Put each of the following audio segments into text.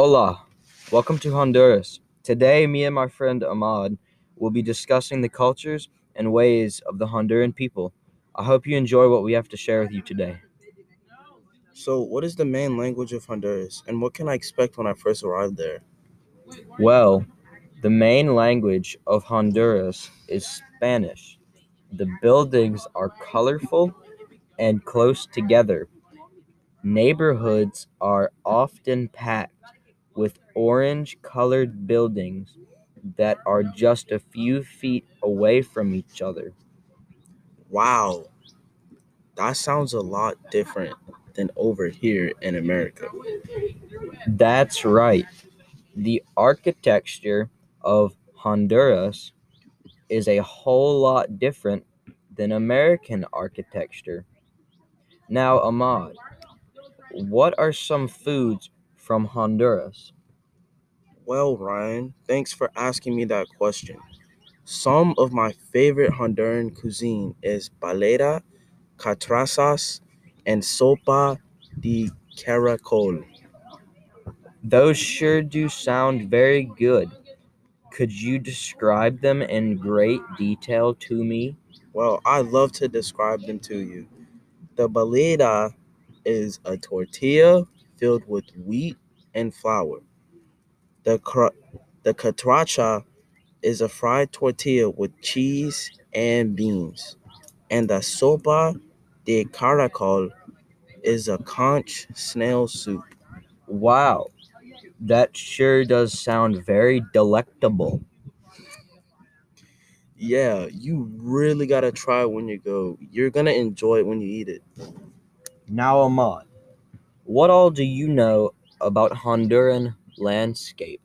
Hola, welcome to Honduras. Today, me and my friend Ahmad will be discussing the cultures and ways of the Honduran people. I hope you enjoy what we have to share with you today. So, what is the main language of Honduras, and what can I expect when I first arrive there? Well, the main language of Honduras is Spanish. The buildings are colorful and close together. Neighborhoods are often packed with orange colored buildings that are just a few feet away from each other. Wow, that sounds a lot different than over here in America. That's right. The architecture of Honduras is a whole lot different than American architecture. Now, Ahmad, what are some foods from Honduras? Well, Ryan, thanks for asking me that question. Some of my favorite Honduran cuisine is baleada, catrachas, and sopa de caracol. Those sure do sound very good. Could you describe them in great detail to me? Well, I love to describe them to you. The baleada is a tortilla filled with wheat and flour. The cr- the catracha is a fried tortilla with cheese and beans. And the sopa de caracol is a conch snail soup. Wow, that sure does sound very delectable. Yeah, you really gotta try it when you go. You're gonna enjoy it when you eat it. Now, Ahmad, what all do you know about Honduran landscape?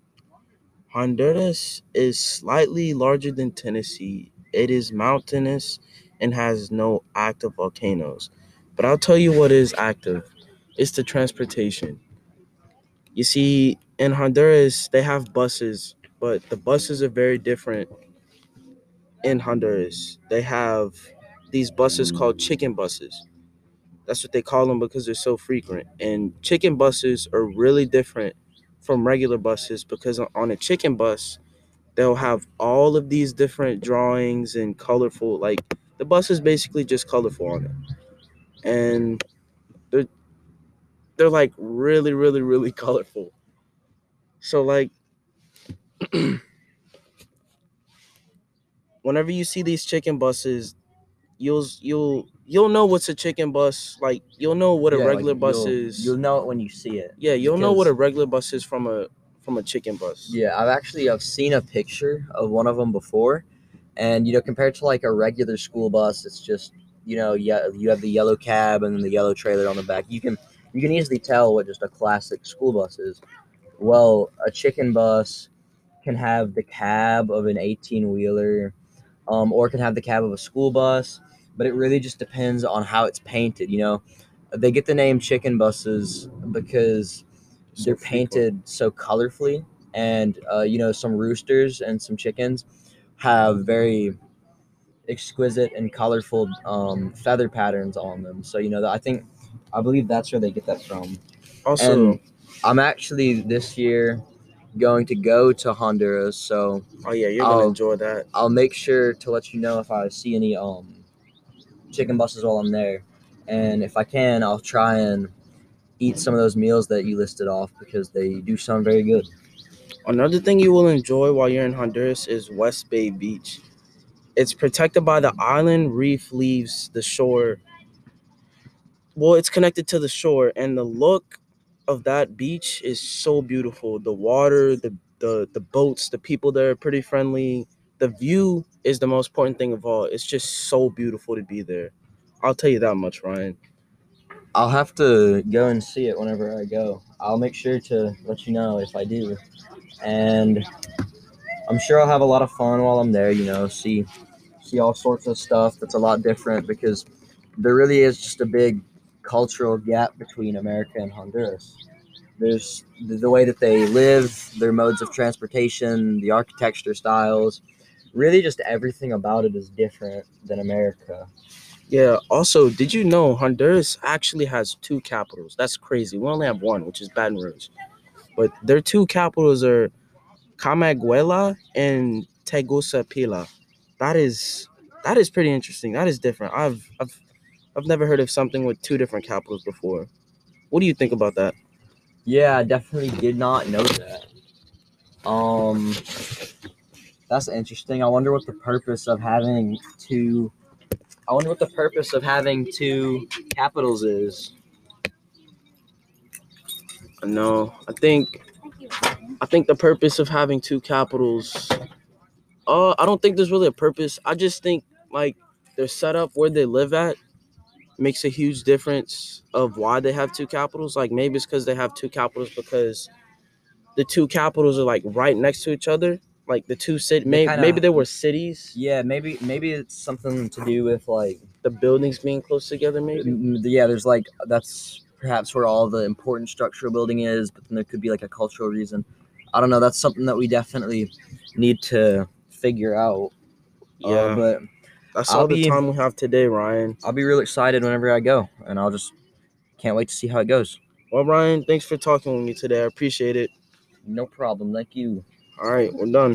Honduras is slightly larger than Tennessee. It is mountainous and has no active volcanoes. But I'll tell you what is active it's the transportation. You see, in Honduras, they have buses, but the buses are very different in Honduras. They have these buses called chicken buses. That's what they call them because they're so frequent. And chicken buses are really different from regular buses because on a chicken bus, they'll have all of these different drawings and colorful like the bus is basically just colorful on it. And they're they're like really, really, really colorful. So like whenever you see these chicken buses, you'll you'll you'll know what's a chicken bus. Like you'll know what a Yeah, like, regular bus you'll- is. You'll know it when you see it. yeah, you'll know what a regular bus is from a from a chicken bus. Yeah, I've actually I've seen a picture of one of them before, and you know, compared to like a regular school bus, it's just you know, yeah, you have the yellow cab and then the yellow trailer on the back. You can you can easily tell what just a classic school bus is. Well, a chicken bus can have the cab of an eighteen wheeler, um, or it can have the cab of a school bus. But it really just depends on how it's painted. You know, they get the name chicken buses because So they're painted so colorfully and uh, you know some roosters and some chickens have very exquisite and colorful um, feather patterns on them so you know i think i believe that's where they get that from Also, and i'm actually this year going to go to honduras so oh yeah, you're gonna I'll- enjoy that. i'll make sure to let you know if i see any um chicken buses while i'm there and if i can i'll try and eat some of those meals that you listed off because they do sound very good Another thing you will enjoy while you're in Honduras is West Bay Beach. It's protected by the island reef leaves the shore. Well, it's connected to the shore, and the look of that beach is so beautiful. The water, the the the boats, the people there are pretty friendly. The view is the most important thing of all. It's just so beautiful to be there. I'll tell you that much, Ryan. I'll have to go and see it whenever I go. I'll make sure to let you know if I do. And I'm sure I'll have a lot of fun while I'm there, you know, see see all sorts of stuff that's a lot different because there really is just a big cultural gap between America and Honduras. There's the, way that they live, their modes of transportation, the architecture styles, really just everything about it is different than America. Yeah. Also, did you know Honduras actually has two capitals? That's crazy. We only have one, which is Baton Rouge. but their two capitals are Comayagüela and Tegucigalpa. That is that is pretty interesting. That is different. I've I've I've never heard of something with two different capitals before. What do you think about that? Yeah, I definitely did not know that. Um, that's interesting. I wonder what the purpose of having two. I wonder what the purpose of having two capitals is. No, I think I think the purpose of having two capitals. Uh, I don't think there's really a purpose. I just think like their setup where they live at makes a huge difference of why they have two capitals. Like maybe it's because they have two capitals because the two capitals are like right next to each other. Like the two city, They maybe kinda- maybe they were cities. Yeah, maybe maybe it's something to do with like The buildings being close together, maybe. yeah. There's like that's perhaps where all the important structural building is, but then there could be like a cultural reason. I don't know. That's something that we definitely need to figure out. Uh, Yeah, but that's I'll all the be- time we have today, Ryan. I'll be real excited whenever I go, and I'll just can't wait to see how it goes. Well, Ryan, thanks for talking with me today. I appreciate it. No problem. Thank you. All right, we're done.